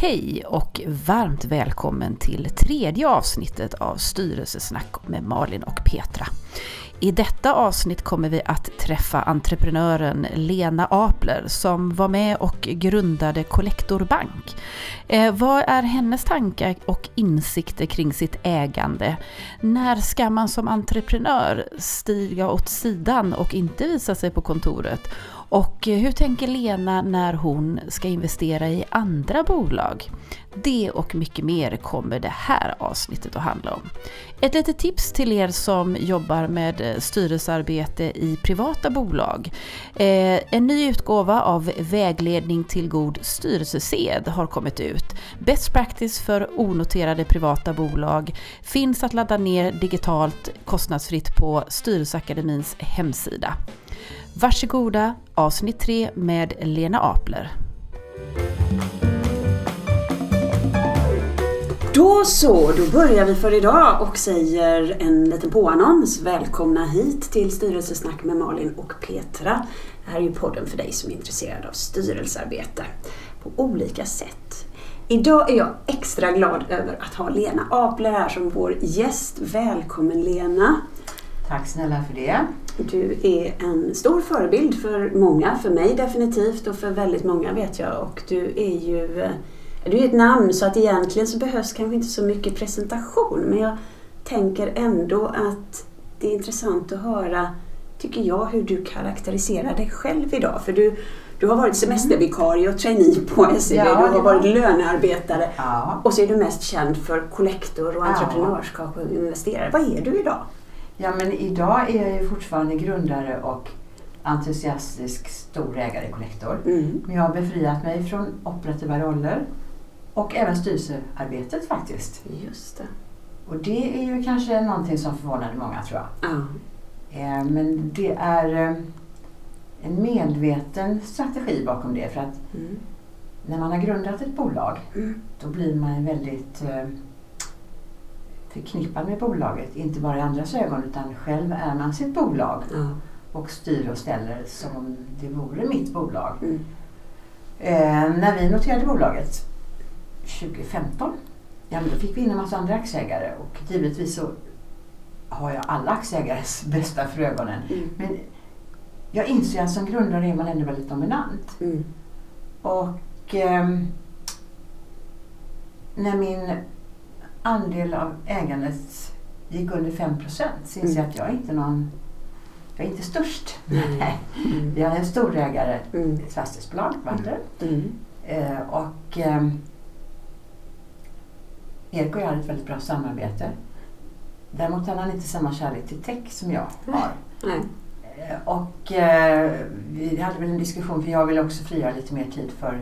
Hej och varmt välkommen till tredje avsnittet av Styrelsesnack med Malin och Petra. I detta avsnitt kommer vi att träffa entreprenören Lena Apler som var med och grundade Collector Bank. Eh, vad är hennes tankar och insikter kring sitt ägande? När ska man som entreprenör stiga åt sidan och inte visa sig på kontoret? Och eh, hur tänker Lena när hon ska investera i andra bolag? Det och mycket mer kommer det här avsnittet att handla om. Ett litet tips till er som jobbar med eh, styrelsearbete i privata bolag. Eh, en ny utgåva av Vägledning till god styrelsesed har kommit ut. Best practice för onoterade privata bolag finns att ladda ner digitalt kostnadsfritt på Styrelseakademins hemsida. Varsågoda, avsnitt 3 med Lena Apler. Då så, då börjar vi för idag och säger en liten påannons. Välkomna hit till Styrelsesnack med Malin och Petra. Det här är ju podden för dig som är intresserad av styrelsearbete på olika sätt. Idag är jag extra glad över att ha Lena Apler här som vår gäst. Välkommen Lena! Tack snälla för det. Du är en stor förebild för många, för mig definitivt och för väldigt många vet jag. Och du är ju eh, du är ett namn så att egentligen så behövs kanske inte så mycket presentation. Men jag tänker ändå att det är intressant att höra, tycker jag, hur du karaktäriserar dig själv idag. För du, du har varit semestervikarie och trainee på SEB, ja, du har varit lönearbetare ja. och så är du mest känd för kollektor och entreprenörskap och investerare. Vad är du idag? Ja, men idag är jag ju fortfarande grundare och entusiastisk storägare i Collector. Mm. Men jag har befriat mig från operativa roller och även styrelsearbetet faktiskt. Just det. Och det är ju kanske någonting som förvånade många tror jag. Mm. men det är eh, en medveten strategi bakom det. För att mm. när man har grundat ett bolag mm. då blir man väldigt eh, förknippad med bolaget. Inte bara i andras ögon utan själv är man sitt bolag. Mm. Och styr och ställer som om det vore mitt bolag. Mm. Eh, när vi noterade bolaget 2015, ja men då fick vi in en massa andra aktieägare och givetvis så har jag alla aktieägares bästa för ögonen. Mm. Men jag inser att som grundare är man ändå väldigt dominant. Mm. Och eh, när min andel av ägandet gick under 5 procent så inser jag mm. att jag är inte någon jag är inte störst. Mm. mm. Jag är en storägare mm. ett fastighetsbolag, Wander. Mm. Eh, och eh, Erik och jag hade ett väldigt bra samarbete. Däremot hade han inte samma kärlek till tech som jag har. Eh, och eh, vi hade väl en diskussion för jag vill också frigöra lite mer tid för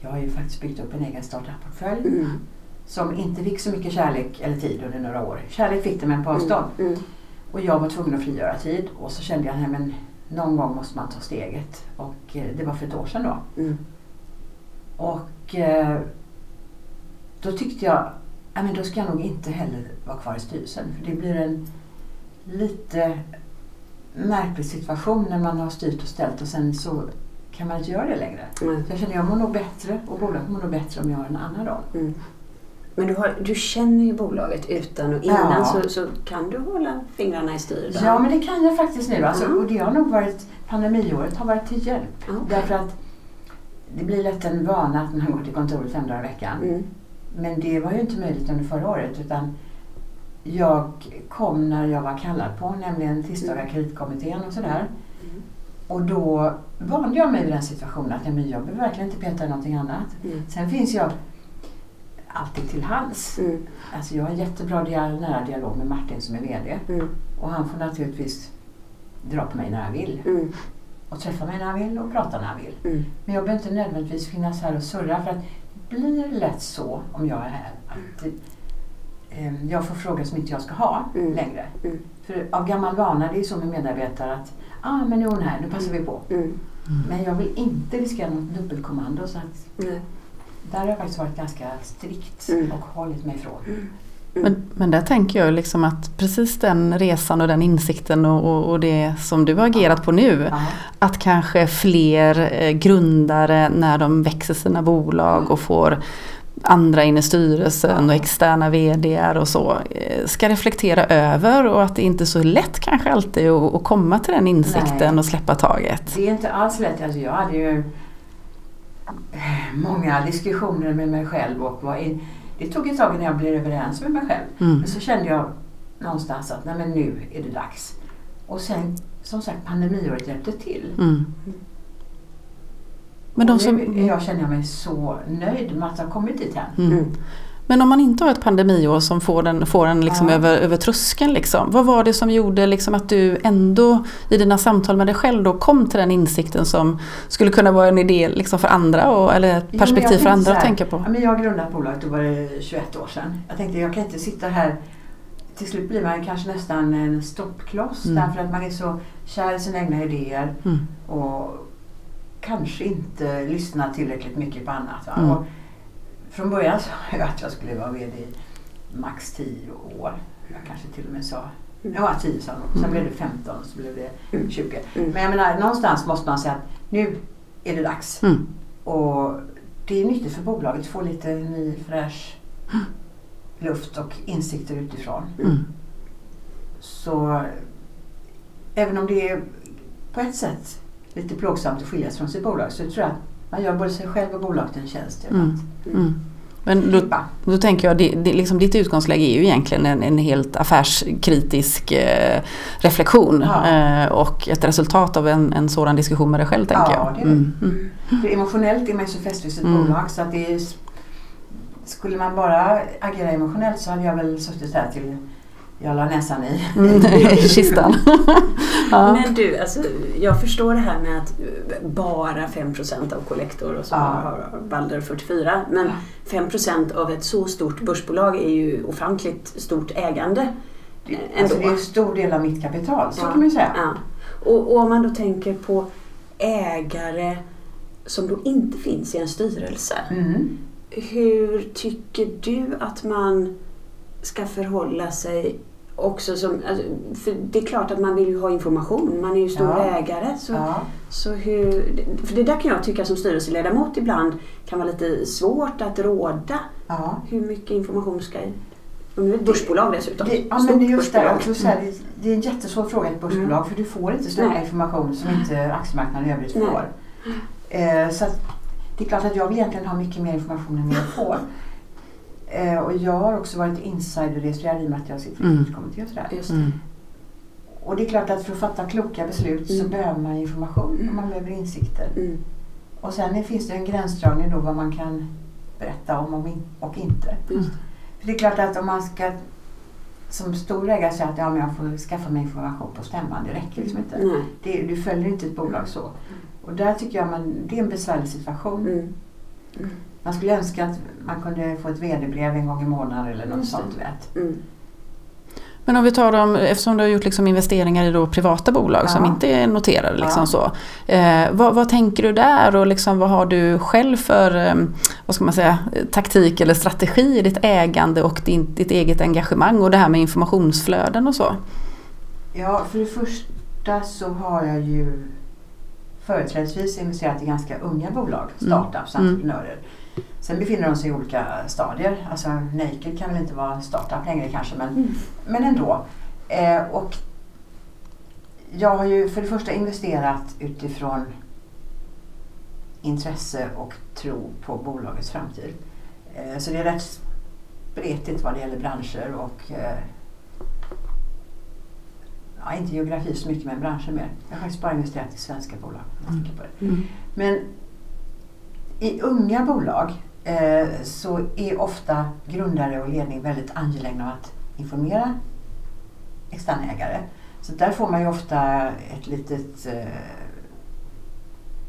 jag har ju faktiskt byggt upp en egen startup-portfölj. Mm som inte fick så mycket kärlek eller tid under några år. Kärlek fick det men på avstånd. Mm, mm. Och jag var tvungen att frigöra tid och så kände jag att någon gång måste man ta steget. Och eh, det var för ett år sedan då. Mm. Och eh, då tyckte jag, ja men då ska jag nog inte heller vara kvar i styrelsen. För det blir en lite märklig situation när man har styrt och ställt och sen så kan man inte göra det längre. Mm. Så jag känner jag mår nog bättre och bolaget mår nog bättre om jag har en annan roll. Mm. Men du, har, du känner ju bolaget utan och innan ja. så, så kan du hålla fingrarna i styr? Ja, men det kan jag faktiskt nu. Alltså, mm. Och det har nog varit, pandemiåret har varit till hjälp. Okay. Därför att det blir lätt en vana att man går till kontoret fem dagar i veckan. Mm. Men det var ju inte möjligt under förra året utan jag kom när jag var kallad på, nämligen tisdagar mm. kreditkommittén och sådär. Mm. Och då vande jag mig vid den situationen att jag behöver verkligen inte peta i någonting annat. Mm. Sen finns jag alltid till hands. Mm. Alltså jag har en jättebra dialog, nära dialog med Martin som är VD. Mm. Och han får naturligtvis dra på mig när han vill. Mm. Och träffa mig när han vill och prata när han vill. Mm. Men jag behöver inte nödvändigtvis finnas här och surra för att det blir lätt så om jag är här att eh, jag får frågor som inte jag ska ha mm. längre. Mm. För av gammal vana, det är så med medarbetare att ah, men nu är hon här, nu passar vi på. Men jag vill inte riskera något dubbelkommando. Så att, där har jag faktiskt varit ganska strikt mm. och hållit mig ifrån. Mm. Men, men där tänker jag liksom att precis den resan och den insikten och, och, och det som du har agerat ja. på nu. Ja. Att kanske fler eh, grundare när de växer sina bolag och får andra in i styrelsen och externa VDR och så eh, ska reflektera över och att det inte är så lätt kanske alltid att, komma till den insikten Nej, och släppa taget. Det är inte alls lätt. Alltså jag hade ju många diskussioner med mig själv och var in, det tog ett tag innan jag blev överens med mig själv. Mm. Men så kände jag någonstans att nej men nu är det dags. Och sen som sagt pandemiåret hjälpte till. Mm. Men de som... Nu jag känner mig så nöjd med att ha kommit dit här. Mm. Men om man inte har ett pandemiår som får en, får en liksom ja. över, över tröskeln. Liksom, vad var det som gjorde liksom att du ändå i dina samtal med dig själv då kom till den insikten som skulle kunna vara en idé liksom för andra och, eller ett perspektiv jo, för andra här, att tänka på? Ja, men jag grundade bolaget, då var det 21 år sedan. Jag tänkte jag kan inte sitta här till slut blir man kanske nästan en stoppkloss mm. därför att man är så kär i sina egna idéer mm. och kanske inte lyssnar tillräckligt mycket på annat. Mm. Och från början sa jag att jag skulle vara VD i max 10 år. Jag kanske till och med sa mm. Ja, 10 sa jag Sen blev det 15 så blev det 20. Mm. mm. Men jag menar, någonstans måste man säga att nu är det dags. Mm. Och det är nyttigt för bolaget att få lite ny fräsch luft och insikter utifrån. Mm. Så även om det är på ett sätt lite plågsamt att skiljas från sitt bolag så tror jag att man gör både sig själv och bolaget en tjänst. Mm. Mm. Men då, då, tänker jag, det, det, liksom ditt utgångsläge är ju egentligen en, en helt affärskritisk eh, reflektion ja. eh, och ett resultat av en, en sådan diskussion med dig själv tänker ja, jag. Det är mm. Mm. För emotionellt är man ju så fäst vid sitt mm. bolag så att det är, skulle man bara agera emotionellt så hade jag väl suttit där till jag la näsan i. Mm, kistan. ja. Men du, alltså, jag förstår det här med att bara 5% av kollektor och så ja. har Balder 44. Men 5% av ett så stort börsbolag är ju ofantligt stort ägande. Det, alltså det är en stor del av mitt kapital, så ja. kan man säga. Ja. Och, och om man då tänker på ägare som då inte finns i en styrelse. Mm. Hur tycker du att man ska förhålla sig också som, alltså, för det är klart att man vill ju ha information, man är ju stor ja. ägare. Så, ja. så hur, för det där kan jag tycka som styrelseledamot ibland kan vara lite svårt att råda. Ja. Hur mycket information ska om ett börsbolag dessutom. Det, ja, men det är just också så här, det, det är en jättesvår fråga i ett börsbolag mm. för du får inte släppa information som inte aktiemarknaden i övrigt får. Eh, så det är klart att jag vill egentligen ha mycket mer information än jag får. Eh, och jag har också varit insiderregistrerad i och med att jag sitter i mm. kommitté och sådär. Mm. Och det är klart att för att fatta kloka beslut mm. så behöver man information och mm. man behöver insikter. Mm. Och sen finns det en gränsdragning då vad man kan berätta om och inte. För det är klart att om man ska som stor ägare säga att ja, men jag får skaffa mig information på stämman, det räcker liksom inte. Det, du följer inte ett bolag så. Och där tycker jag man, det är en besvärlig situation. Mm. Man skulle önska att man kunde få ett vd-brev en gång i månaden eller något sånt. Vet. Mm. Men om vi tar dem, eftersom du har gjort liksom investeringar i då privata bolag ja. som inte är noterade. Liksom ja. så, eh, vad, vad, tänker du där och liksom, vad har du själv för eh, vad ska man säga, taktik eller strategi i ditt ägande och din, ditt eget engagemang och det här med informationsflöden och så? Ja, för det första så har jag ju företrädesvis investerat i ganska unga bolag, mm. startups, mm. entreprenörer. Sen befinner de sig i olika stadier. Alltså Naked kan väl inte vara startup längre kanske men, mm. men ändå. Eh, och jag har ju för det första investerat utifrån intresse och tro på bolagets framtid. Eh, så det är rätt spretigt vad det gäller branscher och eh, ja, inte geografi så mycket men branscher mer. Jag har faktiskt bara investerat i svenska bolag. Mm. Mm. Men i unga bolag eh, så är ofta grundare och ledning väldigt angelägna om att informera externa ägare. Så där får man ju ofta ett litet eh,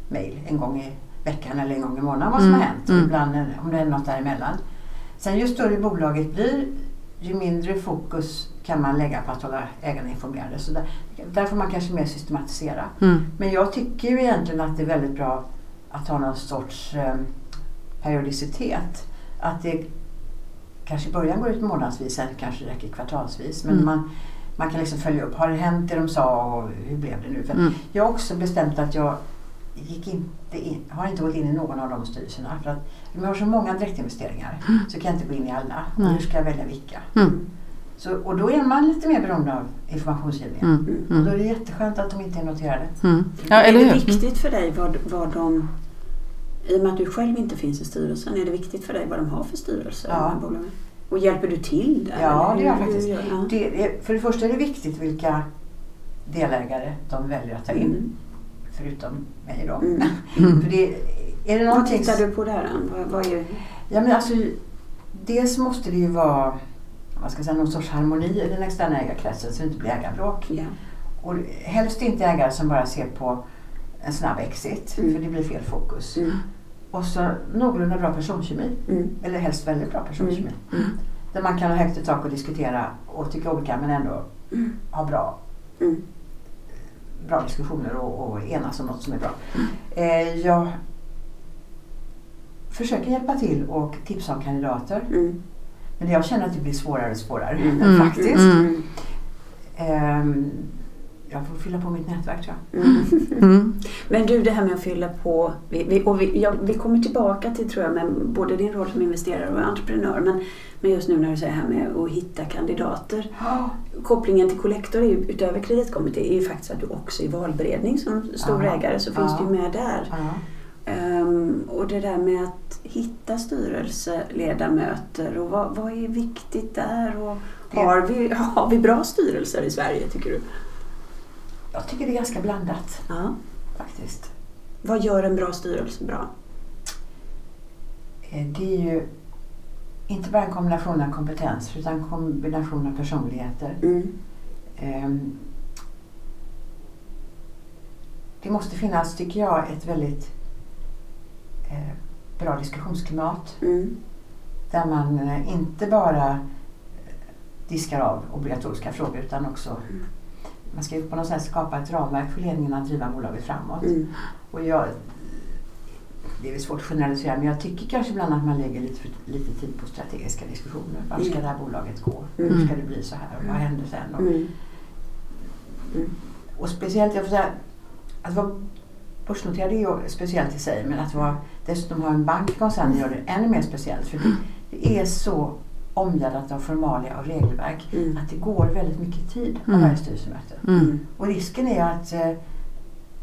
mail en gång i veckan eller en gång i månaden vad som mm. har hänt. Mm. Ibland om det är något däremellan. Sen ju större bolaget blir ju mindre fokus kan man lägga på att hålla ägarna informerade. Så där, där får man kanske mer systematisera. Mm. Men jag tycker ju egentligen att det är väldigt bra att ha någon sorts eh, periodicitet. Att det kanske i början går ut månadsvis, sen kanske det räcker kvartalsvis. Men mm. man, man kan liksom följa upp. Har det hänt det de sa och hur blev det nu? För mm. Jag har också bestämt att jag gick inte in, har inte gått in i någon av de styrelserna. För att vi har så många direktinvesteringar mm. så kan jag inte gå in i alla. Och hur ska jag välja vilka? Mm. Så, och då är man lite mer beroende av informationsgivningen. Mm. Mm. Och då är det jätteskönt att de inte är noterade. Mm. Ja, är det viktigt för dig vad, vad de i och med att du själv inte finns i styrelsen, är det viktigt för dig vad de har för styrelse? Ja. Och hjälper du till där? Ja, det gör jag faktiskt. Ja. Det, för det första är det viktigt vilka delägare de väljer att ta in. Mm. Förutom mig då. Mm. för det, är det vad tittar du på där? Vad, vad är... ja, men alltså, dels måste det ju vara vad ska säga, någon sorts harmoni i den externa ägarkretsen så det inte blir ägarbråk. Yeah. Och helst inte ägare som bara ser på en snabb exit, mm. för det blir fel fokus. Mm. Och så någorlunda bra personkemi, mm. eller helst väldigt bra personkemi. Mm. Mm. Där man kan ha högt i tak och diskutera och tycka olika men ändå mm. ha bra, bra diskussioner och, och enas om något som är bra. Eh, jag försöker hjälpa till och tipsa om kandidater. Men jag känner att det blir svårare och svårare faktiskt. Um, jag får fylla på mitt nätverk tror jag. Mm. Mm. Men du, det här med att fylla på. Vi, vi och vi, ja, vi kommer tillbaka till, tror jag, med både din roll som investerare och entreprenör. Men, men just nu när du säger här med att hitta kandidater. Oh. Kopplingen till ju, utöver kreditkommitté, är ju faktiskt att du också är valberedning som stor ägare. Så finns det ju med där. Um, och det där med att hitta styrelseledamöter och vad, vad är viktigt där? Och har, vi, har vi bra styrelser i Sverige tycker du? Jag tycker det är ganska blandat. Ja. Faktiskt. Vad gör en bra styrelse bra? Eh, det är ju inte bara en kombination av kompetens utan en kombination av personligheter. Mm. Ehm, det måste finnas, tycker jag, ett väldigt eh, bra diskussionsklimat. Mm. Där man eh, inte bara diskar av obligatoriska frågor utan också mm man ska ju på något sätt skapa ett ramverk för ledningen att driva bolaget framåt. Mm. Och jag, det är väl svårt att generalisera men jag tycker kanske ibland att man lägger lite, lite tid på strategiska diskussioner. Var ska mm. det här bolaget gå? Mm. Hur ska det bli så här? Och vad händer sen? Och, och speciellt, jag får säga, att vara börsnoterad är ju speciellt i sig men att vara, dessutom ha en bank i koncernen gör det ännu mer speciellt. För det, det är så omgärdat av formalia och regelverk. Mm. Att det går väldigt mycket tid på mm. varje styrelsemöte. Mm. Och risken är att eh,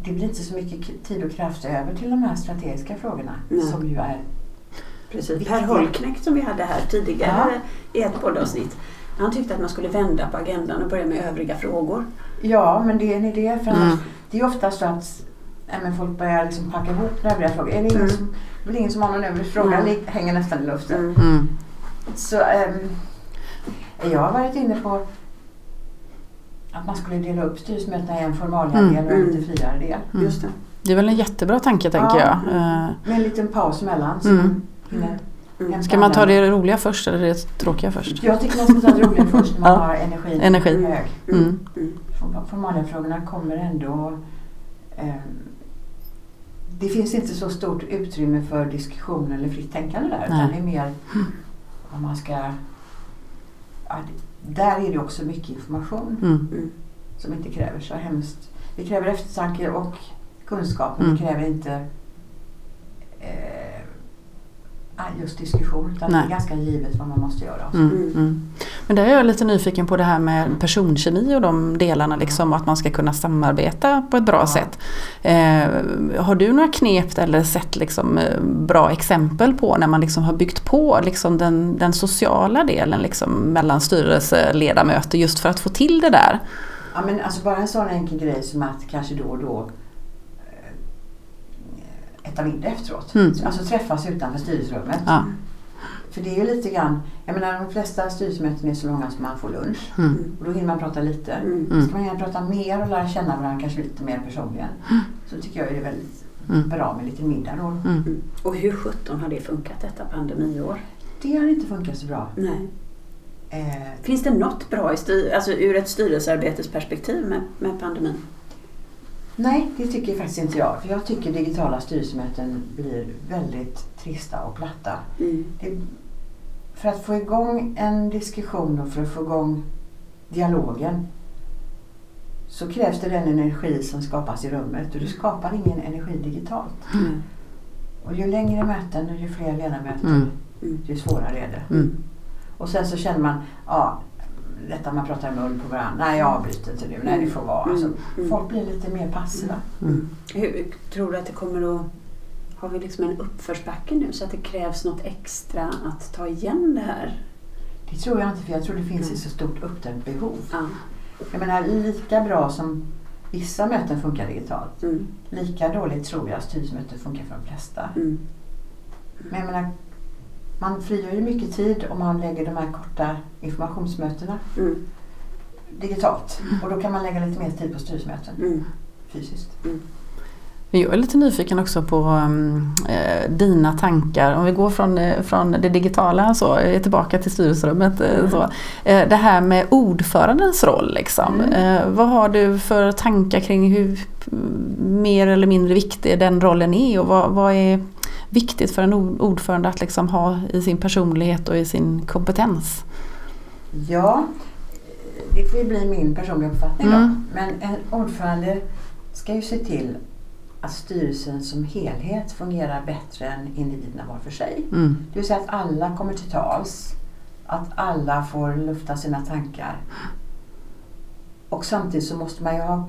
det blir inte så mycket tid och kraft över till de här strategiska frågorna som ju är Precis. Per Holknekt som vi hade här tidigare ja. i ett poddavsnitt. Han tyckte att man skulle vända på agendan och börja med övriga frågor. Ja, men det är en idé. För mm. Det är ofta så att men folk börjar liksom packa ihop övriga frågor. Är det, ingen mm. som, det är ingen som har någon övrig fråga? Mm. hänger nästan i luften. Mm. mm. Så ähm, jag har varit inne på att man skulle dela upp styrelsemötena i en formalia-del mm. och en lite friare del. Mm. Just det. det är väl en jättebra tanke tänker ja, jag. Eh, med en liten paus emellan. Så mm. Mm. Ska man ta det roliga först eller det tråkiga först? Jag tycker man ska ta det roliga först när man ja. har energin Energi. hög. Mm. Mm. Formaliafrågorna kommer ändå eh, Det finns inte så stort utrymme för diskussion eller fritt tänkande där. Utan det är mer om man ska... Ja, där är det också mycket information mm. mm. som inte kräver så hemskt. Det kräver eftertanke och kunskap men mm. det kräver inte eh, just diskussion utan Nej. det är ganska givet vad man måste göra. Mm, mm. Men där är jag lite nyfiken på det här med personkemi och de delarna, liksom, att man ska kunna samarbeta på ett bra ja. sätt. Eh, har du några knep eller sett liksom, eh, bra exempel på när man liksom har byggt på liksom, den, den sociala delen liksom, mellan styrelseledamöter just för att få till det där? Ja, men alltså bara en sån enkel grej som att kanske då och då äta middag efteråt. Mm. Alltså träffas utanför styrelserummet. Ja. För det är ju lite grann, jag menar de flesta styrelsemöten är så långa som man får lunch. Mm. Och då hinner man prata lite. Mm. Ska man hinna prata mer och lära känna varandra kanske lite mer personligen. Mm. Så tycker jag är det väldigt mm. bra med lite middag då. Mm. Och hur sjutton har det funkat detta pandemiår? Det har inte funkat så bra. Nej. Eh. Finns det något bra i styr, alltså ur ett styrelsearbetesperspektiv med, med pandemin? Nej, det tycker faktiskt inte jag. För jag tycker digitala styrelsemöten blir väldigt trista och platta. Mm. Det, för att få igång en diskussion och för att få igång dialogen så krävs det den energi som skapas i rummet och du skapar ingen energi digitalt. Mm. Och ju längre möten och ju fler ledamöter mm. ju svårare är det. Mm. Och sen så känner man, ja detta man pratar i mun på varandra. Nej jag avbryter inte nu. Nej det får vara. Alltså, mm. folk blir lite mer passiva. Hur, tror du att det kommer att har vi liksom en uppförsbacke nu så att det krävs något extra att ta igen det här? Det tror jag inte för jag tror det finns ett så stort uppdämt behov. Ja. Jag menar lika bra som vissa möten funkar digitalt. Mm. Lika dåligt tror jag styrelsemöten funkar för de flesta. Mm. Men jag menar, man frigör ju mycket tid om man lägger de här korta informationsmötena mm. digitalt. Och då kan man lägga lite mer tid på styrelsemöten mm. fysiskt. Mm. Jag är lite nyfiken också på um, eh, dina tankar. Om vi går från, eh, från det digitala så, eh, tillbaka till styrelserummet. Mm. Så, det här med ordförandens roll. Liksom. Mm. Eh, vad har du för tankar kring hur mer eller mindre viktig den rollen är och vad, vad är viktigt för en ordförande att liksom ha i sin personlighet och i sin kompetens? Ja, det får ju bli min personliga uppfattning mm. då. Men en ordförande ska ju se till att styrelsen som helhet fungerar bättre än individerna var för sig. Mm. Det vill säga att alla kommer till tals, att alla får lufta sina tankar. Och samtidigt så måste man ju ha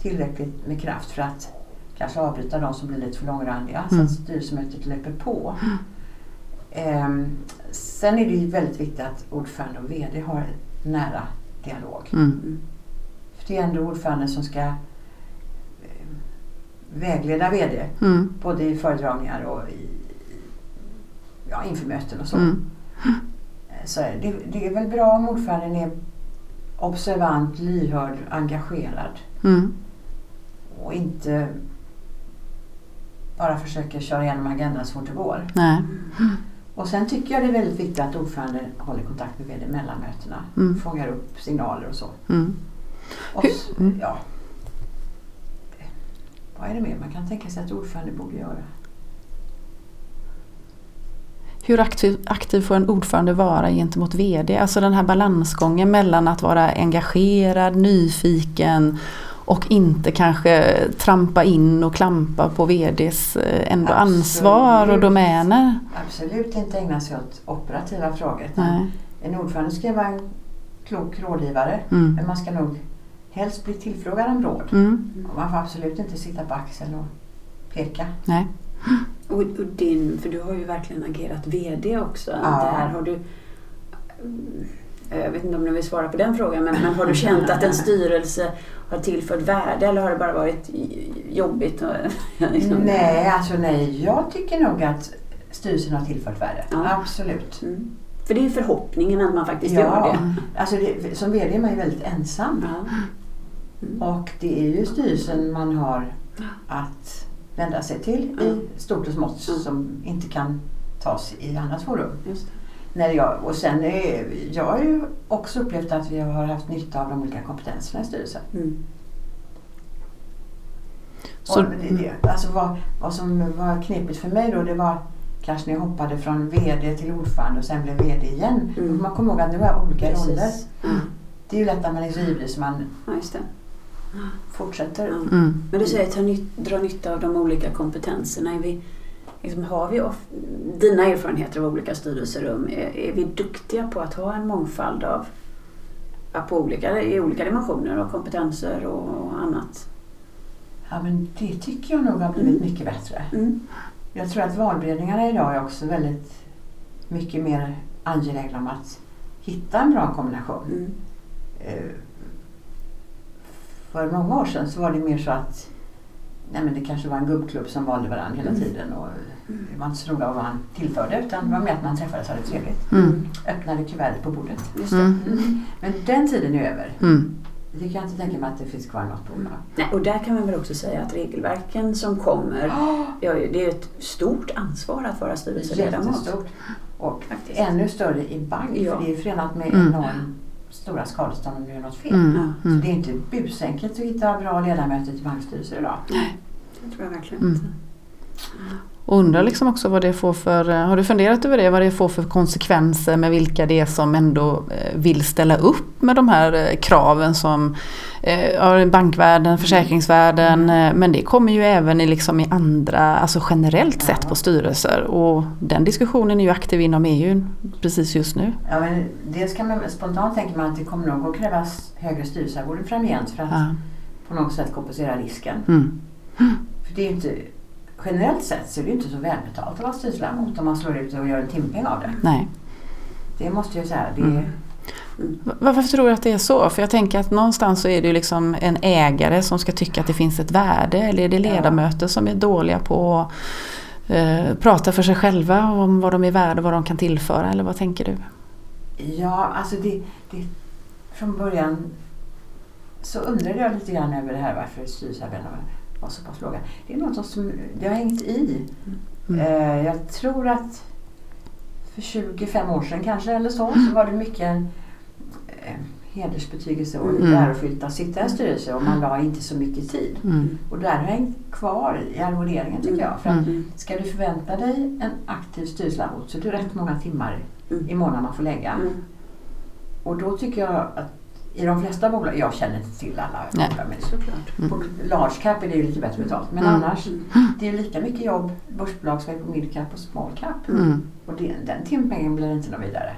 tillräckligt med kraft för att kanske avbryta de som blir lite för långrandiga mm. så att styrelsemötet löper på. Mm. Um, sen är det ju väldigt viktigt att ordförande och VD har nära dialog. Mm. För det är ändå ordförande som ska vägleda VD. Mm. Både i föredragningar och i, ja, inför möten och så. Mm. Så det, det, är väl bra om ordföranden är observant, lyhörd, engagerad. Mm. Och inte bara försöker köra igenom agendan så fort det går. Nej. Och sen tycker jag det är väldigt viktigt att ordföranden håller kontakt med VD mellan mötena. Mm. Fångar upp signaler och så. Mm. Och, mm. ja, vad är det mer man kan tänka sig att ordförande borde göra? Hur aktiv, aktiv får en ordförande vara gentemot VD? Alltså den här balansgången mellan att vara engagerad, nyfiken och inte kanske trampa in och klampa på VDs eh, ändå Absolut. ansvar och domäner. Absolut inte ägna sig åt operativa frågor. En ordförande ska vara en klok rådgivare mm. men man ska nog helst bli tillfrågad om råd. Mm. man får absolut inte sitta på axeln och peka. Nej. Och, och, din, för du har ju verkligen agerat VD också. Ja. Det här har du, jag vet inte om du vill svara på den frågan, men, men har du känt att en styrelse har tillfört värde eller har det bara varit jobbigt? Och, liksom? Nej, alltså nej. Jag tycker nog att styrelsen har tillfört värde. Ja. Absolut. Mm. För det är förhoppningen att man faktiskt ja. gör det. Alltså det, som VD är man ju väldigt ensam. Ja. Mm. Och det är ju styrelsen man har att vända sig till i stort och smått som inte kan tas i annat forum. När jag, och sen är, jag har ju också upplevt att vi har haft nytta av de olika kompetenserna i styrelsen. Mm. Så, och det, det, alltså vad, vad som var knepigt för mig då det var kanske när jag hoppade från VD till ordförande och sen blev VD igen. Mm. Man kommer ihåg att det var olika Precis. roller. Mm. Det är ju lätt att man är så ivrig så man ja, fortsätter. Mm. Men du säger att dra nytta av de olika kompetenserna. Är vi, liksom, har vi of, dina erfarenheter av olika styrelserum, är, är, vi duktiga på att ha en mångfald av på olika, i olika dimensioner av kompetenser och, och annat? Ja men det tycker jag nog har blivit mm. mycket bättre. Mm. Jag tror att valberedningarna idag är också väldigt mycket mer angelägna om att hitta en bra kombination. Mm. Eh, för många år sedan så var det mer så att nej men det kanske var en gubbklubb som valde varandra hela mm. tiden. Och det var inte så noga vad man tillförde utan det var mer att man träffades och hade trevligt. Mm. Öppnade kuvertet på bordet. Mm. mm. Men den tiden är över. Mm. Det kan jag inte tänka mig att det finns kvar något bolag. Nej, och där kan man väl också säga att regelverken som kommer, ja, det är ett stort ansvar att vara styrelseledamot. Jättestort. Och Faktiskt. ännu större i bank, ja. för det är förenat med mm. enorm stora skadestånd om du gör något fel. Mm. Mm. Så det är inte busenkelt att hitta bra ledamöter till bankstyrelser idag. Nej, det tror jag verkligen inte. Och undrar liksom också vad det får för, eh, har du funderat över det, vad det får för konsekvenser med vilka det är som ändå eh, vill ställa upp med de här eh, kraven som ja, bankvärlden, försäkringsvärlden, mm. men det kommer ju även i, liksom i andra, alltså generellt sett på styrelser och den diskussionen är ju aktiv inom EU precis just nu. Ja, men dels kan man spontant tänka man att det kommer nog att krävas högre styrelsearvoden framgent för att ja. på något sätt kompensera risken. Mm. För det är inte generellt sett så är det ju inte så välbetalt att vara styrelseledamot om man slår ut och gör en timpeng av det. Nej. Det måste jag säga. Det mm. Mm. Varför tror du att det är så? För jag tänker att någonstans så är det ju liksom en ägare som ska tycka att det finns ett värde eller är det ledamöter som är dåliga på att eh, prata för sig själva om vad de är värda och vad de kan tillföra eller vad tänker du? Ja, alltså det, det, från början så undrade jag lite grann över det här varför styrelsearbetarna var så pass låga. Det är något som det har hängt i. Mm. Eh, jag tror att för 25 år sedan kanske eller så, så var det mycket eh, hedersbetygelse och mm. ärofyllt att sitta i en styrelse och man la inte så mycket tid. Mm. Och det där har hängt kvar i arvoderingen tycker jag. För att mm. ska du förvänta dig en aktiv styrelseledamot så är det rätt många timmar mm. i månaden man får lägga. Mm. Och då tycker jag att i de flesta bolag, jag känner inte till alla bolag men såklart. Mm. På large cap är det ju lite bättre betalt. Men mm. annars, mm. det är lika mycket jobb börsbolag som är på mid cap och small cap. Mm. Och det, den timpengen blir inte något vidare.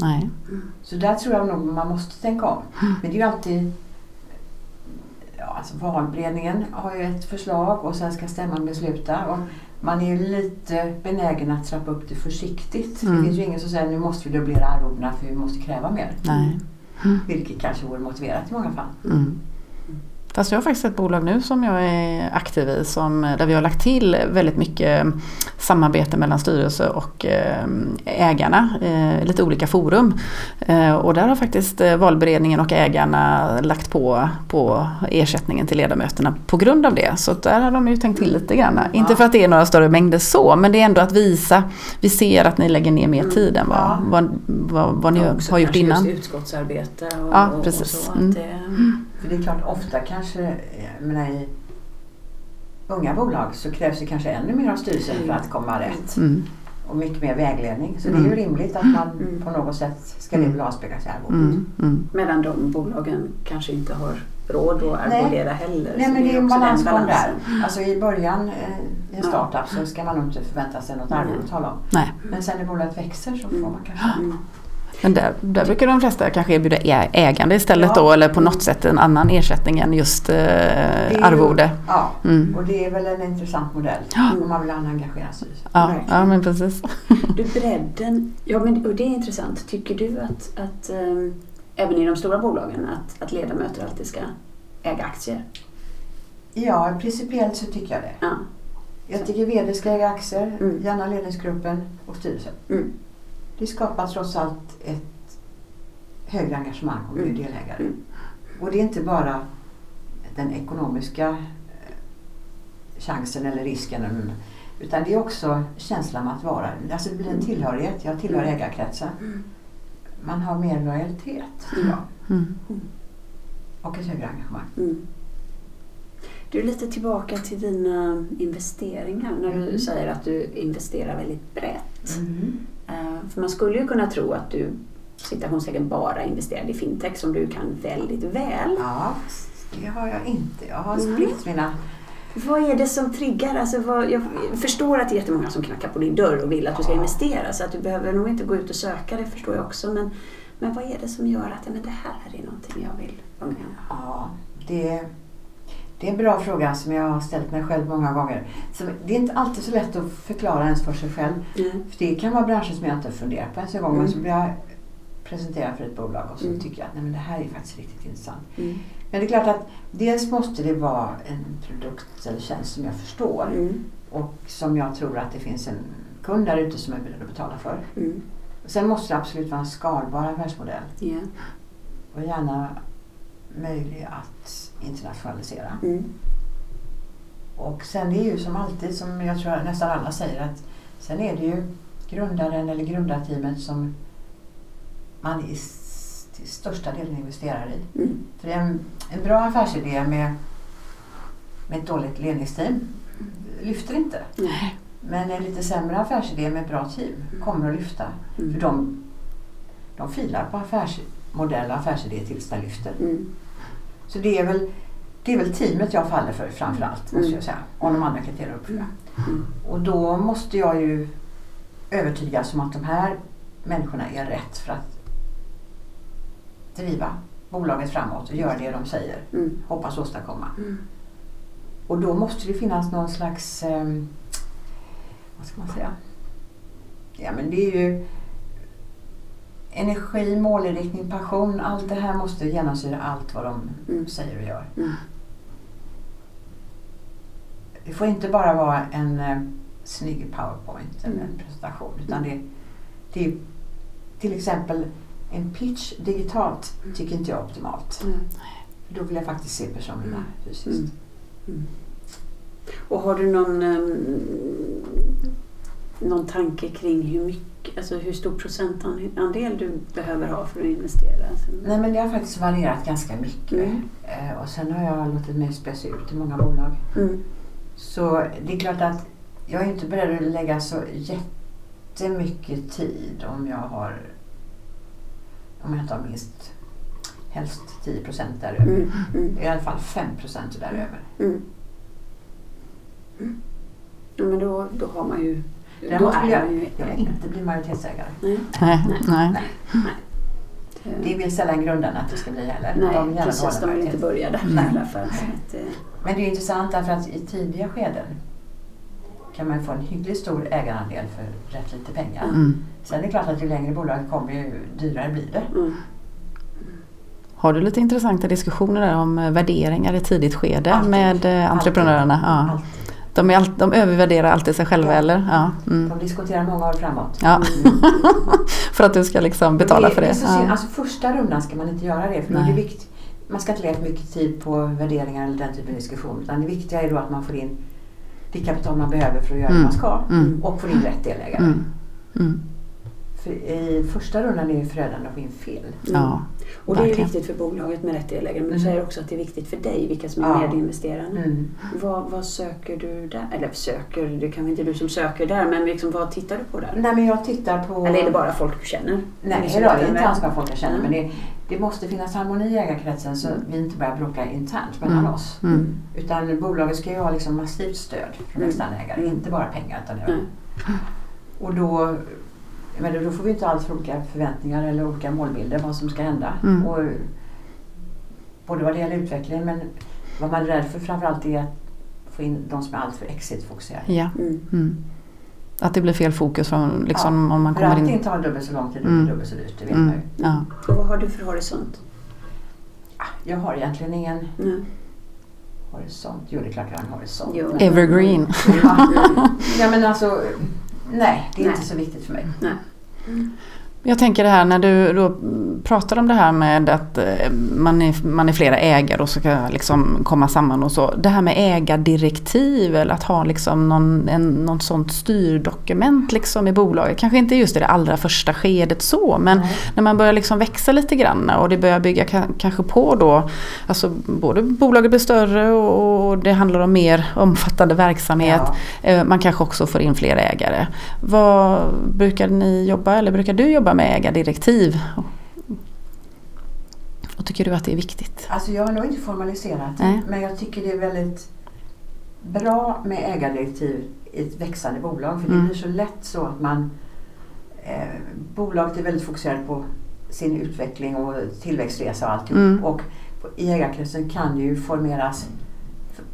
Nej. Så där tror jag nog man måste tänka om. Mm. Men det är ju alltid ja, alltså valberedningen har ju ett förslag och sen ska stämman besluta. Och man är ju lite benägen att trappa upp det försiktigt. Mm. Det finns ju ingen som säger nu måste vi dubblera arvodena för vi måste kräva mer. Nej. Mm. Vilket kanske vore motiverat i många fall. Mm. Fast jag har faktiskt ett bolag nu som jag är aktiv i som, där vi har lagt till väldigt mycket samarbete mellan styrelse och eh, ägarna, eh, lite olika forum. Eh, och där har faktiskt valberedningen och ägarna lagt på, på ersättningen till ledamöterna på grund av det. Så där har de ju tänkt till lite grann. Ja. Inte för att det är några större mängder så, men det är ändå att visa, vi ser att ni lägger ner mer mm. tid än vad, ja. vad, vad, vad ni har gjort innan. Just utskottsarbete och, ja, precis. och så. Mm. Det, mm. För det är klart, ofta kanske, menar, i unga bolag så krävs det kanske ännu mer av styrelsen för att komma rätt. Mm. Och mycket mer vägledning. Så mm. det är ju mm. rimligt att man mm. på något sätt ska det väl avspeglas i arvodet. Mm. Medan de bolagen kanske inte har råd att arvodera heller. Nej, men det är en balansgång där. Alltså i början eh, i en startup så ska man nog inte förvänta sig något arvode att tala om. Nej. Men sen när bolaget växer så får man kanske men där, där brukar de flesta kanske erbjuda ägande istället ja. då eller på något sätt en annan ersättning än just eh, arvode. Ja, mm. och det är väl en intressant modell om man vill engagera sig. Ja, ja, men precis. Du, bredden, ja men och det är intressant. Tycker du att, att ähm, även i de stora bolagen att, att ledamöter alltid ska äga aktier? Ja, principiellt så tycker jag det. Ja. Jag tycker VD ska äga aktier, mm. gärna ledningsgruppen och styrelsen. Mm det skapar trots allt ett högre engagemang om du är mm. delägare. Mm. Och det är inte bara den ekonomiska eh, chansen eller risken utan det är också känslan att vara, alltså det blir en mm. tillhörighet. Jag tillhör ägarkretsen. Man har mer lojalitet, tror jag. Mm. Och ett högre engagemang. Mm. Du är lite tillbaka till dina investeringar när du mm. säger att du investerar väldigt brett. Mm. Eh, för man skulle ju kunna tro att du citationstecken bara investerade i fintech som du kan väldigt väl. Ja, det har jag inte. Jag har mm. spritt mina vad är det som triggar? Alltså vad, jag förstår att det är jättemånga som knackar på din dörr och vill att du ska investera så att du behöver nog inte gå ut och söka, det förstår jag också. Men, men vad är det som gör att men det här är någonting jag vill vara med om? Ja, det det är en bra fråga som jag har ställt mig själv många gånger. Så det är inte alltid så lätt att förklara ens för sig själv. Mm. För det kan vara branscher som jag inte funderat på ens en gång. Mm. Men så blir jag presenterad för ett bolag och så mm. tycker jag att nej, men det här är faktiskt riktigt intressant. Mm. Men det är klart att dels måste det vara en produkt eller tjänst som jag förstår. Mm. Och som jag tror att det finns en kund där ute som är beredd att betala för. Mm. Sen måste det absolut vara en skalbar affärsmodell. Yeah. Och gärna möjlig att internationalisera. Mm. Och sen är det ju som alltid, som jag tror nästan alla säger, att sen är det ju grundaren eller grundarteamet som man i till största delen investerar i. Mm. För en, en bra affärsidé med, med ett dåligt ledningsteam lyfter inte. Nej. Men en lite sämre affärsidé med ett bra team kommer att lyfta. Mm. För de, de filar på affärsmodell och affärsidé tills den lyfter. Mm. Så det är väl, det är väl teamet jag faller för framförallt, måste Mm. jag säga. Om de andra kriterierna uppfyllda. Mm. Och då måste jag ju övertygas om att de här människorna är rätt för att driva bolaget framåt och göra det de säger, Mm. hoppas åstadkomma. Mm. Och då måste det finnas någon slags, eh, vad ska man säga? Ja men det är ju energi, målinriktning, passion. Allt det här måste genomsyra allt vad de Mm. säger och gör. Mm. Det får inte bara vara en eh, snygg powerpoint eller Mm. en presentation. Utan det, det är till exempel en pitch digitalt tycker inte jag är optimalt. Mm. För då vill jag faktiskt se personerna Mm. fysiskt. Mm. Mm. Och har du någon, ehm, någon tanke kring hur mycket, alltså hur stor procentandel du behöver ha för att investera? Alltså, Nej men det har faktiskt varierat ganska mycket. Mm. Eh, och sen har jag låtit mig spesa ut i många bolag. Mm. Så det är klart att jag är inte beredd att lägga så jättemycket tid om jag har om jag inte har minst helst 10 procent däröver. Mm. Mm. I alla fall 5 procent däröver. Mm. Mm. Ja, men då, då har man ju... då Däremot vill är jag, jag inte bli majoritetsägare. Nej. Nej, Nej. nej. Det vill sällan grundarna att det ska bli heller. Nej, de gärna precis. De vill inte börja där Mm. i alla fall. Att, Men det är intressant därför att i tidiga skeden kan man få en hyggligt stor ägarandel för rätt lite pengar. Mm. Sen är det klart att ju längre bolaget kommer ju dyrare blir det. mm. Har du lite intressanta diskussioner där om eh, värderingar i tidigt skede Alltid. med eh, entreprenörerna? Ja. Alltid. De, är all, de övervärderar alltid sig själva Ja. eller? Ja. Mm. De diskuterar många år framåt. Ja. Mm. för att du ska liksom betala för det. det. är. Ja. Alltså första rundan ska man inte göra det för är det Nej. vikt, man ska inte lägga mycket tid på värderingar eller den typen av diskussion. Utan det viktiga är då att man får in det kapital man behöver för att göra Mm. det man ska Mm. och får in rätt delägare. Mm. Mm. I första rundan är förödande att få in fel. Ja, Och det är verkligen. viktigt för bolaget med rätt delägare. Men du Mm. säger också att det är viktigt för dig, vilka som är Ja. medinvesterarna. Mm. Vad, vad söker du där? Eller söker, det kanske inte är du som söker där, men liksom, vad tittar du på där? Nej men jag tittar på... Eller är det bara folk du känner? Nej, det är inte alls vad folk jag känner. Mm. Men det, det måste finnas harmoni i ägarkretsen så vi inte börjar bråka internt mellan Mm. oss. Mm. Utan bolaget ska ju ha liksom massivt stöd från Mm. externa ägare. Mm. Inte bara pengar. Utan det. Mm. Och då, men då får vi inte för olika förväntningar eller olika målbilder vad som ska hända. Mm. Och, både vad det gäller utvecklingen men vad man är rädd för framförallt är att få in de som är alltför exit-fokuserade. ja. Mm. Mm. Att det blir fel fokus från, liksom, om man kommer in. inte tar dubbelt så lång tid och Mm. dubbelt så dyrt, det vet Mm. man ju. Ja. Och vad har du för horisont? Ah, Jag har egentligen ingen Mm. horisont. Jo, det är klart jag har en horisont. Jo. Evergreen. Ja. ja, men alltså, nej, det är Nej. inte så viktigt för mig. Nej. Jag tänker det här när du då pratar om det här med att eh, man är, man är flera ägare och ska liksom komma samman och så. Det här med ägardirektiv eller att ha liksom någon, en, någon sånt styrdokument liksom i bolaget. Kanske inte just i det allra första skedet så men Nej. när man börjar liksom växa lite grann och det börjar bygga ka- kanske på då. Alltså både bolaget blir större och och det handlar om mer omfattande verksamhet. Ja. Eh, Man kanske också får in fler ägare. Vad brukar ni jobba eller brukar du jobba med ägardirektiv? Och tycker du att det är viktigt? Alltså jag har nog inte formaliserat Nej. men jag tycker det är väldigt bra med ägardirektiv i ett växande bolag. För Mm. det blir så lätt så att man... Eh, bolaget är väldigt fokuserat på sin utveckling och tillväxtresa och alltihop. Mm. Och i ägarkretsen kan det ju formeras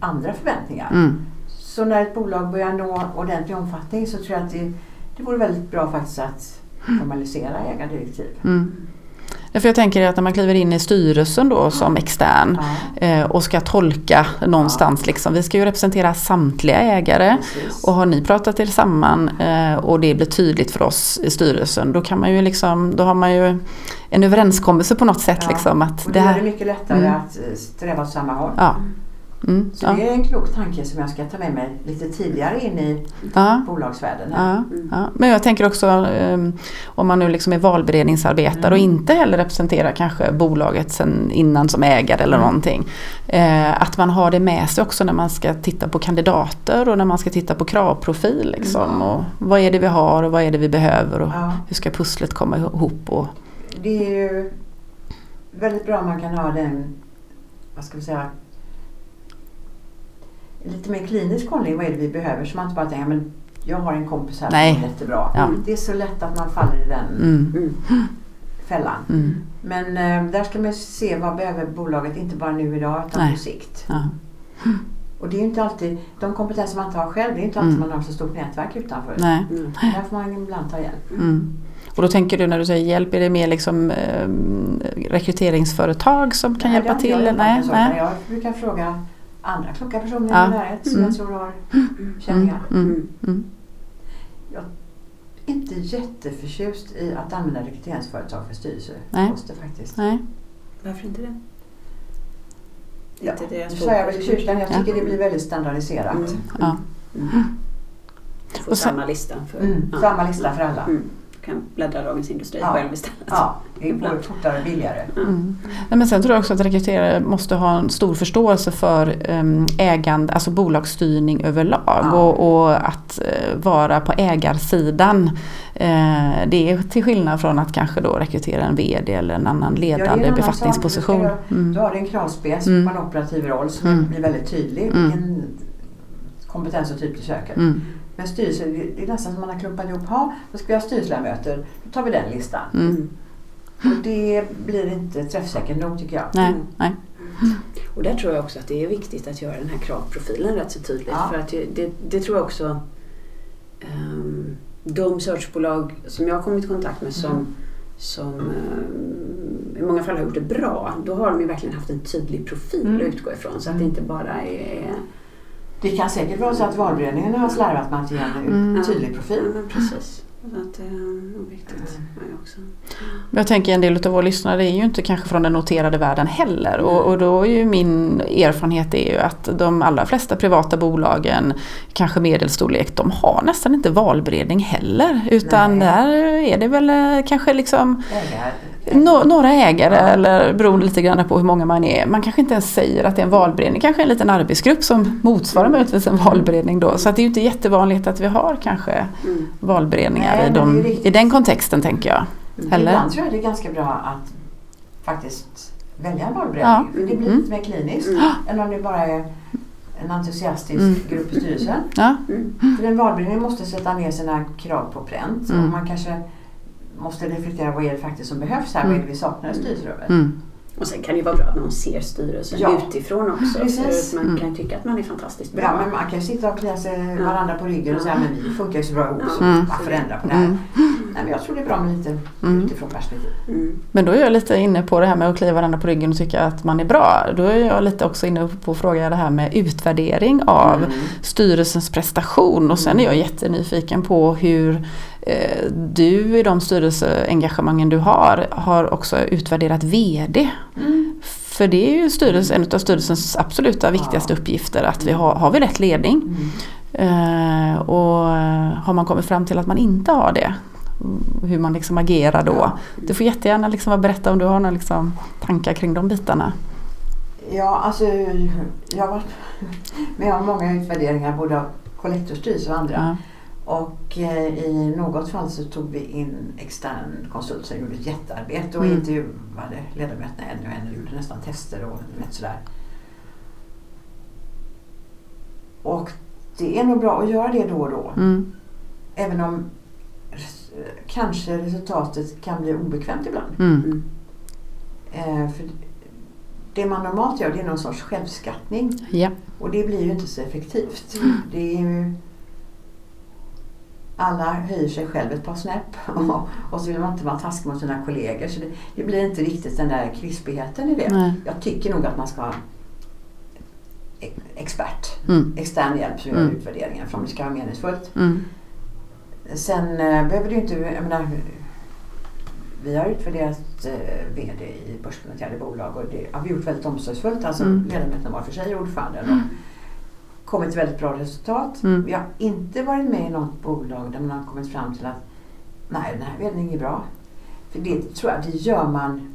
andra förväntningar. Mm. Så när ett bolag börjar nå ordentlig omfattning så tror jag att det, det vore väldigt bra faktiskt att formalisera ägardirektiv. Mm. Därför jag tänker att när man kliver in i styrelsen då som extern Ja, eh, och ska tolka någonstans liksom. Vi ska ju representera samtliga ägare. precis. Och har ni pratat er samman eh, och det blir tydligt för oss i styrelsen då kan man ju liksom, då har man ju en överenskommelse på något sätt Ja. liksom att Och det det här. mycket lättare Mm. att eh, sträva åt samma håll. Ja. Mm. Så ja. det är en klok tanke som jag ska ta med mig lite tidigare in i ja. bolagsvärlden. Här. Mm. Ja. Men jag tänker också um, om man nu liksom är valberedningsarbetare mm. och inte heller representerar kanske bolaget sen innan som ägare eller mm. någonting. Uh, att man har det med sig också när man ska titta på kandidater och när man ska titta på kravprofil. Liksom, och vad är det vi har och vad är det vi behöver och hur ska pusslet komma ihop. Och... Det är ju väldigt bra om man kan ha den, vad ska vi säga, lite mer klinisk hållning. Vad är det vi behöver? Så man inte bara tänker, men jag har en kompis här Nej. som är jättebra. Ja. Det är så lätt att man faller i den mm. mm. fällan. Mm. Men äh, där ska man se vad behöver bolaget, inte bara nu idag utan Nej. på sikt. Ja. Och det är inte alltid, de kompetenser man inte har själv, det är inte alltid mm. man har så stort nätverk utanför. Nej. Mm. Där får man ibland ta hjälp. Mm. Och då tänker du när du säger hjälp, är det mer liksom eh, rekryteringsföretag som kan Nej, hjälpa till? Nej, Nej. Jag brukar fråga andra kloka personer ja. i närhet som mm. jag tror har känningar. Mm. Mm. mm. Jag är inte jätteförtjust i att använda rekryteringsföretag för styrelseposter faktiskt. Nej. Varför inte det? Det ja, inte deras jag väl kyrkan. Jag tycker ja. det blir väldigt standardiserat. Mm. Ja. Få samma lista för, samma lista för alla kan bläddra Dagens Industri ja. själv istället. Ja, det går fortare och billigare. Mm. Nej, men sen tror jag också att rekryterare måste ha en stor förståelse för um, ägande, alltså bolagsstyrning överlag ja. och, och, att uh, vara på ägarsidan. Uh, det är till skillnad från att kanske då rekrytera en VD eller en annan ledande ja, befattningsposition. Du, mm. du har en kravspec mm. på en operativ roll som mm. blir väldigt tydlig. Mm. Vilken kompetens och typ du söker. Mm. Men styrelse, det är nästan som man har klumpat ihop. Ha, då ska vi ha styrelseledamöter. Då tar vi den listan. Mm. Och det blir inte träffsäkert nog tycker jag. Nej, nej. Och där tror jag också att det är viktigt att göra den här kravprofilen rätt så tydligt. Ja. För att det, det, tror jag också um, de searchbolag som jag har kommit i kontakt med som, mm. som um, i många fall har gjort det bra. Då har de ju verkligen haft en tydlig profil mm. att utgå ifrån. Så att det inte bara är det kan säkert vara så att valberedningen har slarvat med att ge en mm. tydlig profil. Ja, precis. Att det är viktigt. också. Jag tänker en del av våra lyssnare är ju inte kanske från den noterade världen heller och, och då är ju min erfarenhet är ju att de allra flesta privata bolagen, kanske medelstorlek, de har nästan inte valberedning heller utan Nej. där är det väl eh, kanske liksom Ägar no, några ägare eller beroende lite grann på hur många man är. Man kanske inte ens säger att det är en valberedning, kanske en liten arbetsgrupp som motsvarar mm. möjligtvis en valberedning då. Så det är ju inte jättevanligt att vi har kanske mm. valberedningar Nej, i, de, i den kontexten tänker jag. Mm. Eller? Ibland tror jag det är ganska bra att faktiskt välja en valberedning. Ja. För det blir mm. lite mer kliniskt mm. än om det bara är en entusiastisk mm. grupp i styrelsen. Ja. För en valberedning måste sätta ner sina krav på pränt. Och man kanske måste reflektera vad är det faktiskt som behövs här, mm. vad är det vi saknar i styrelserummet. Mm. Och sen kan det ju vara bra att man ser styrelsen ja. utifrån också. Precis. Man mm. kan tycka att man är fantastiskt bra. Ja, men man kan ju sitta och klia sig ja. varandra på ryggen och säga men vi funkar ju så bra ihop så mm. varför ändra på det här? Mm. Nej, men jag tror det är bra med lite mm. utifrån perspektiv. Mm. Men då är jag lite inne på det här med att klia varandra på ryggen och tycka att man är bra. Då är jag lite också inne på att fråga det här med utvärdering av mm. styrelsens prestation och sen är jag jättenyfiken på hur du i de styrelseengagemangen du har, har också utvärderat VD. Mm. För det är ju styrelse, en av styrelsens absoluta viktigaste ja. uppgifter att vi har, har vi rätt ledning. Mm. Uh, och har man kommit fram till att man inte har det, hur man liksom agerar då. Ja. Du får jättegärna liksom berätta om du har några liksom tankar kring de bitarna. Ja, alltså jag har varit med om många utvärderingar både av kollektorstyrelse och andra. Ja. Och eh, i något fall så tog vi in extern konsult som gjorde ett jättearbete och mm. intervjuade ledamöterna en och en och gjorde nästan tester och vet sådär. Och det är nog bra att göra det då och då. Mm. Även om kanske resultatet kan bli obekvämt ibland. Mm. Eh, för det man normalt gör det är någon sorts självskattning. Ja. Och det blir ju inte så effektivt. Mm. Det är ju alla höjer sig själv ett par snäpp mm. och, och, så vill man inte vara taskig mot sina kollegor. Så det, det, blir inte riktigt den där krispigheten i det. Nej. Jag tycker nog att man ska ha expert, mm. extern hjälp som gör mm. utvärderingen för om det ska vara meningsfullt. Mm. Sen äh, behöver det inte, jag menar, vi har utvärderat eh, VD i börsnoterade bolag och det har vi gjort väldigt omsorgsfullt. Alltså mm. ledamöterna var för sig ordföranden. Och kommit till väldigt bra resultat. Mm. Vi har inte varit med i något bolag där man har kommit fram till att nej, den här vdn är inget bra. För det tror jag, det gör man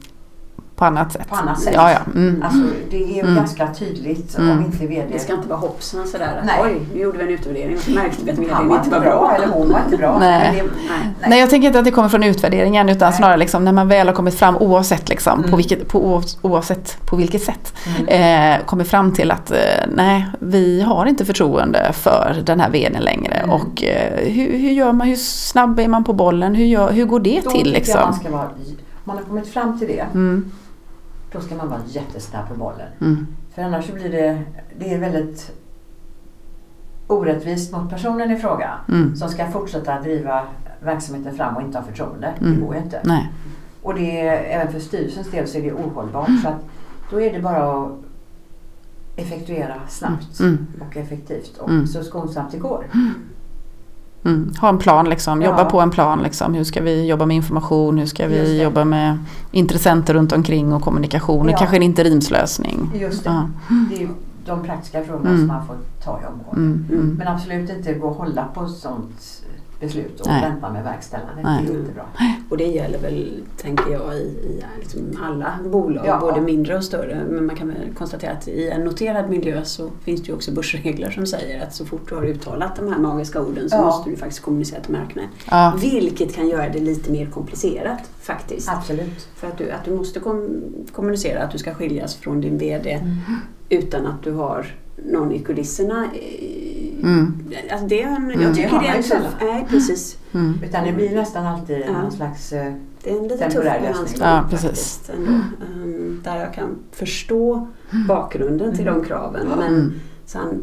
på annat sätt. På annat sätt. Ja, ja. Mm. Alltså, det är mm. ganska tydligt om mm. inte VD... Det ska inte vara hoppsan sådär att nej. oj, nu gjorde vi en utvärdering och så märkte vi att VDn inte var bra. Eller hon var inte bra. nej. Det, nej. nej. jag tänker inte att det kommer från utvärderingen utan nej. snarare liksom, när man väl har kommit fram oavsett, liksom, mm. på, vilket, på, oavsett på vilket sätt mm. eh, kommer fram till att eh, nej, vi har inte förtroende för den här VDn längre. Mm. Och eh, hur, hur, gör man, hur snabb är man på bollen? Hur, gör, hur går det Då till? Liksom? Man, ska vara, man har kommit fram till det mm då ska man vara jättesnabb på bollen. Mm. För annars blir det, det är väldigt orättvist mot personen i fråga mm. som ska fortsätta driva verksamheten fram och inte ha förtroende. Mm. Det går ju inte. Nej. Och det är, även för styrelsens del så är det ohållbart. Så att då är det bara att effektuera snabbt mm. och effektivt och mm. så skonsamt det går. Mm. Ha en plan, liksom. jobba ja. på en plan. Liksom. Hur ska vi jobba med information? Hur ska vi jobba med intressenter runt omkring och kommunikation? Ja. Kanske en interimslösning. Just det. Ja. det är de praktiska frågorna mm. som man får ta i omgående. Mm. Mm. Men absolut inte gå och hålla på sånt beslut och Nej. vänta med verkställandet. Det är inte bra. Och det gäller väl, tänker jag, i, i liksom alla bolag, ja. både mindre och större. Men man kan väl konstatera att i en noterad miljö så finns det ju också börsregler som säger att så fort du har uttalat de här magiska orden så ja. måste du faktiskt kommunicera till marknaden. Ja. Vilket kan göra det lite mer komplicerat faktiskt. Absolut. För att du, att du måste kom, kommunicera att du ska skiljas från din VD mm. utan att du har någon i kulisserna Mm. Alltså det, jag mm. tycker det, det är en tuff... Nej, precis. Mm. Utan det blir nästan alltid ja. någon slags uh, Det är en lite tuff lösning ja, precis. Ändå, um, där jag kan förstå mm. bakgrunden till de mm. kraven. Men sam,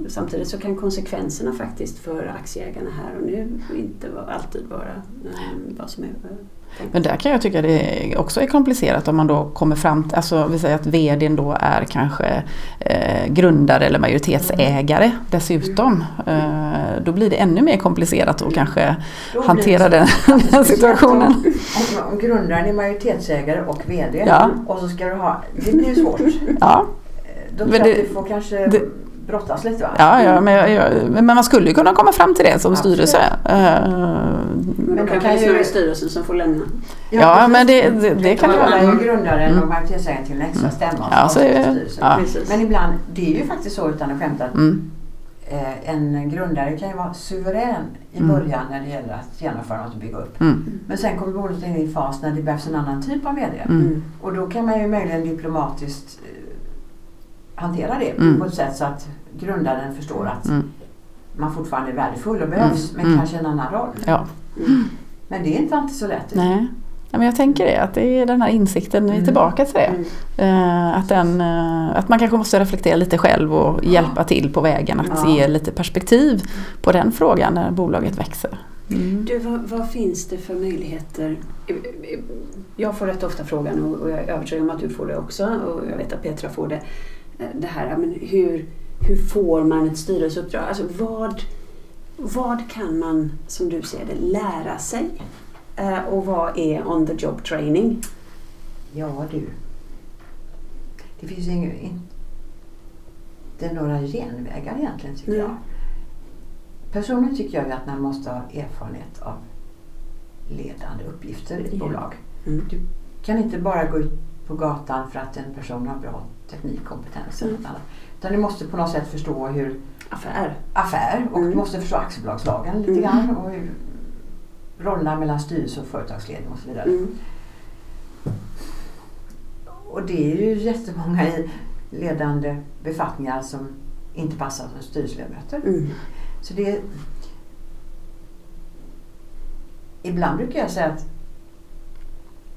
samtidigt så kan konsekvenserna faktiskt för aktieägarna här och nu inte alltid vara um, vad som är men där kan jag tycka det också är komplicerat om man då kommer fram till, alltså vi säger att VDn då är kanske eh, grundare eller majoritetsägare dessutom. Eh, då blir det ännu mer komplicerat att kanske hantera den, den situationen. Om, om grundaren är majoritetsägare och VD ja. och så ska du ha, det blir svårt. Ja. Eh, då tror jag att du får kanske det, brottas lite va? Ja, ja men, jag, jag, men man skulle ju kunna komma fram till det som Absolut. styrelse. Uh, men då kan det ju styrelsen som får lämna. Ja, ja men det, det, det kan vara. Man är ju grundaren mm. och majoritetsägaren till en extra mm. stämma. Ja, så är ja. Men ibland, det är ju faktiskt så utan att skämta att mm. eh, en grundare kan ju vara suverän i mm. början när det gäller att genomföra något och bygga upp. Mm. Men sen kommer bolaget in i en fas när det behövs en annan typ av VD. Mm. Och då kan man ju möjligen diplomatiskt eh, hantera det på ett sätt så att grundaren förstår att mm. man fortfarande är värdefull och behövs mm. men kanske en annan roll. Ja. Men det är inte alltid så lätt. Nej. Ja, men jag tänker det, att det är den här insikten, vi är mm. tillbaka till det. Mm. att, den, uh, att man kanske måste reflektera lite själv och ja. hjälpa till på vägen att ja. ge lite perspektiv på den frågan när bolaget växer. Mm. Du, vad, vad, finns det för möjligheter? Jag får rätt ofta frågan och jag är övertygad om att du får det också och jag vet att Petra får det. Eh, det här, men hur, hur får man ett styrelseuppdrag? Alltså vad, vad kan man, som du ser det, lära sig? Uh, och vad är on the job training? Ja du, det finns ju inte några genvägar egentligen tycker mm. jag. Personligen tycker jag att man måste ha erfarenhet av ledande uppgifter i ett yeah. bolag. Mm. Du kan inte bara gå ut på gatan för att en person har bra teknikkompetens. Mm. Utan du måste på något sätt förstå hur affär, affär och mm. du måste förstå aktiebolagslagen lite mm. grann och hur rollerna mellan styrelse och företagsledning och så vidare. Mm. Och det är ju jättemånga i ledande befattningar som inte passar som styrelseledamöter. Mm. Så det Ibland brukar jag säga att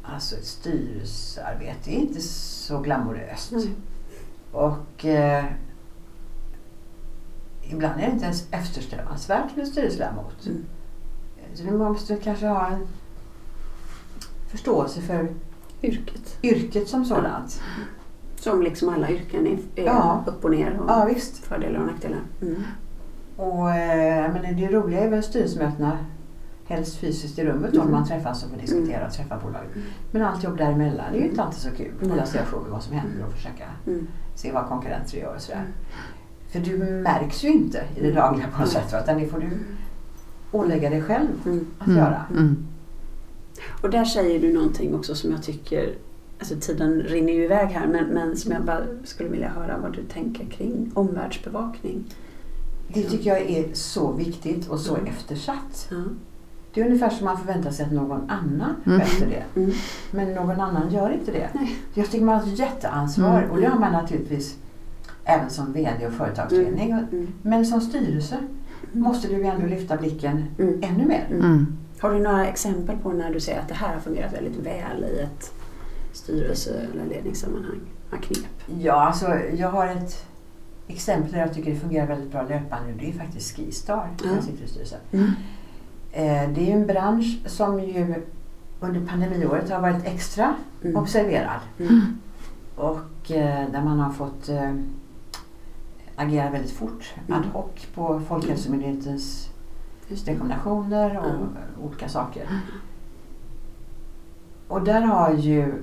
alltså ett styrelsearbete är inte så glamoröst. Mm. Och eh, ibland är det inte ens eftersträvansvärt med styrelseledamot. Mm. Så man måste kanske ha en förståelse för yrket, yrket som sådant. Mm. Som liksom alla yrken är, är ja. upp och ner och ja, visst. fördelar och nackdelar. Mm. Och, eh, men det roliga är väl styrelsemötena helst fysiskt i rummet mm. när man träffas och får diskutera och träffa bolaget. Men allt jobb däremellan är ju inte alltid så kul. Hålla sig ajour med vad som händer och försöka se vad konkurrenter gör och sådär. För du märks ju inte i det dagliga på något sätt. Utan det får du ålägga dig själv att göra. Och där säger du någonting också som jag tycker Alltså tiden rinner ju iväg här men, men som jag bara skulle vilja höra vad du tänker kring omvärldsbevakning. Det tycker jag är så viktigt och så mm. eftersatt. Mm. Det är ungefär som man förväntar sig att någon annan mm. sköter det. Mm. Men någon annan gör inte det. Nej. Jag tycker man har ett jätteansvar mm. och det har man naturligtvis även som VD och företagsledning. Mm. mm. Men som styrelse måste du ändå lyfta blicken ännu mer. Har du några exempel på när du ser att det här har fungerat väldigt väl i ett styrelse eller ledningssammanhang? Knep? Ja, alltså jag har ett exempel där jag tycker det fungerar väldigt bra löpande. Det är faktiskt Skistar, mm. jag sitter i styrelsen. Mm. Eh, det är en bransch som ju under pandemiåret har varit extra mm. observerad. Mm. Och eh, där man har fått eh, agera väldigt fort, mm. ad hoc på Folkhälsomyndighetens rekommendationer och mm. olika saker. Och där har ju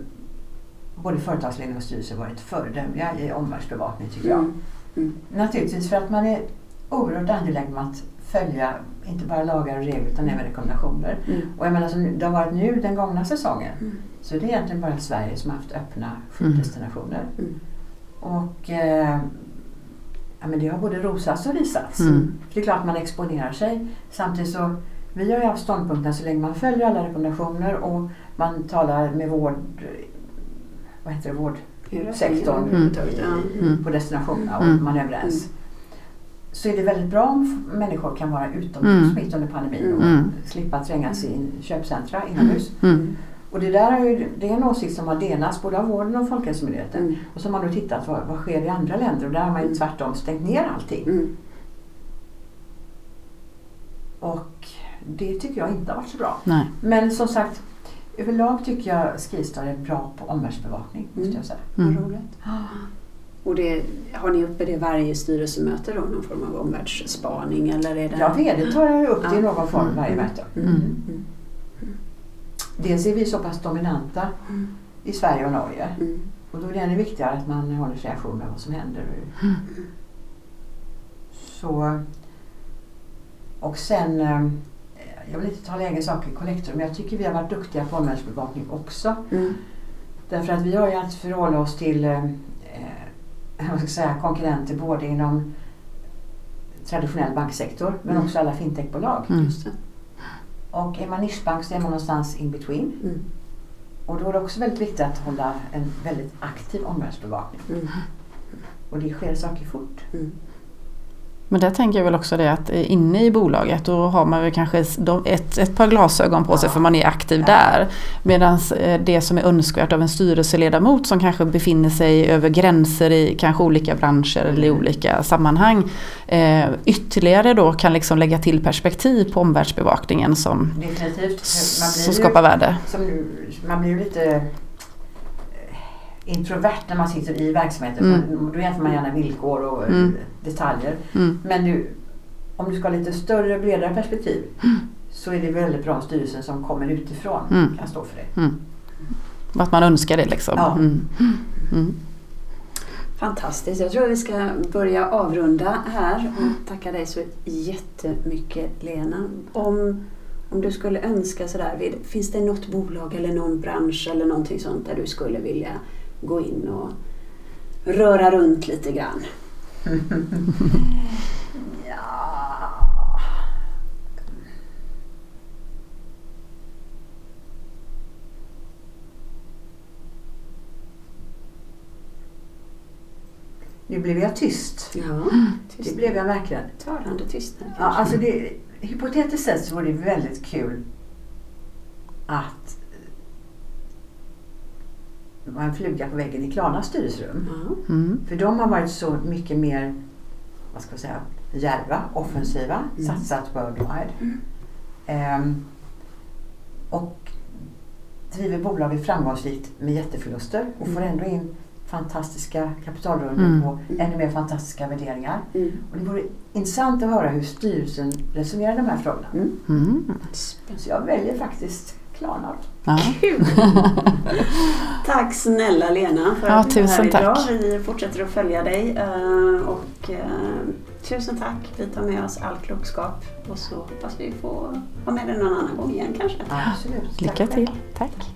både företagsledning och styrelse varit föredömliga i omvärldsbevakning tycker jag. Mm. Mm. Naturligtvis för att man är oerhört angelägen om att följa inte bara lagar och regler utan även rekommendationer. Mm. Och jag menar som det har varit nu den gångna säsongen mm. så är det egentligen bara Sverige som har haft öppna skiddestinationer. Mm. mm. Och eh, ja, men det har både rosats och risats. Mm. För det är klart man exponerar sig. Samtidigt så vi har ju haft ståndpunkten så länge man följer alla rekommendationer och man talar med vård, vad heter det, vårdsektorn mm. mm. på destinationerna och mm. man är överens. Mm. Så är det väldigt bra om människor kan vara utomhus mitt under pandemin och slippa trängas i köpcentra inomhus. Och det där är, ju, det är en åsikt som har delats både av vården och Folkhälsomyndigheten. Mm. Och så har man då tittat vad, vad sker i andra länder och där har man ju tvärtom stängt ner allting. Mm. Och det tycker jag inte har varit så bra. Nej. Men som sagt, överlag tycker jag Skistar är bra på omvärldsbevakning. Måste mm. jag säga. Mm. Vad roligt. Och det, har ni uppe det varje styrelsemöte då? Någon form av omvärldsspaning? Eller är det... Ja, VD tar upp det i någon form mm. varje möte. Mm. Mm. Dels är vi så pass dominanta i Sverige och Norge. Och då är det ännu viktigare att man håller sig ajour med vad som händer. Så, och sen ehm, jag vill inte tala egen sak i Collector, men jag tycker vi har varit duktiga på omvärldsbevakning också. Mm. Därför att vi har ju att förhålla oss till eh, vad ska säga, konkurrenter både inom traditionell banksektor men mm. också alla fintechbolag. Mm. Och är man nischbank så är man någonstans in between. Mm. Och då är det också väldigt viktigt att hålla en väldigt aktiv omvärldsbevakning. Mm. Och det sker saker fort. Men där tänker jag väl också det att inne i bolaget då har man väl kanske ett, ett par glasögon på sig ja. för man är aktiv ja. där. Medan eh, det som är önskvärt av en styrelseledamot som kanske befinner sig över gränser i kanske olika branscher eller i mm. olika sammanhang eh, ytterligare då kan liksom lägga till perspektiv på omvärldsbevakningen som, som skapar värde. Som, man blir lite introvert när man sitter i verksamheten. Mm. Då jämför man gärna villkor och mm. detaljer. Mm. Men nu, om du ska ha lite större, bredare perspektiv mm. så är det väldigt bra om styrelsen som kommer utifrån mm. kan stå för det. Mm. Att man önskar det liksom. Ja. Fantastiskt. Jag tror att vi ska börja avrunda här och tacka dig så jättemycket Lena. Om, om du skulle önska sådär, finns det något bolag eller någon bransch eller någonting sånt där du skulle vilja gå in och röra runt lite grann. ja. Nu blev jag tyst. Ja, tyst. Det blev jag verkligen. Talande tystnad Ja, alltså det, hypotetiskt sett så vore det väldigt kul att var en fluga på väggen i Klarnas styrelserum. Mm. För de har varit så mycket mer vad ska jag säga, djärva, offensiva, mm. satsat worldwide. Mm. Um, och driver bolaget framgångsrikt med jätteförluster och får ändå in fantastiska kapitalrundor mm. på ännu mer fantastiska värderingar. Mm. Och det vore intressant att höra hur styrelsen resonerar de här frågorna. Mm. mm. Så jag väljer faktiskt Klarna. Ja. Kul! tack snälla Lena för ja, att du är här idag. Tack. Vi fortsätter att följa dig. Eh, och eh, tusen tack. Vi tar med oss all klokskap och så hoppas vi få ha med dig någon annan gång igen kanske. Absolut. Lycka till. Tack.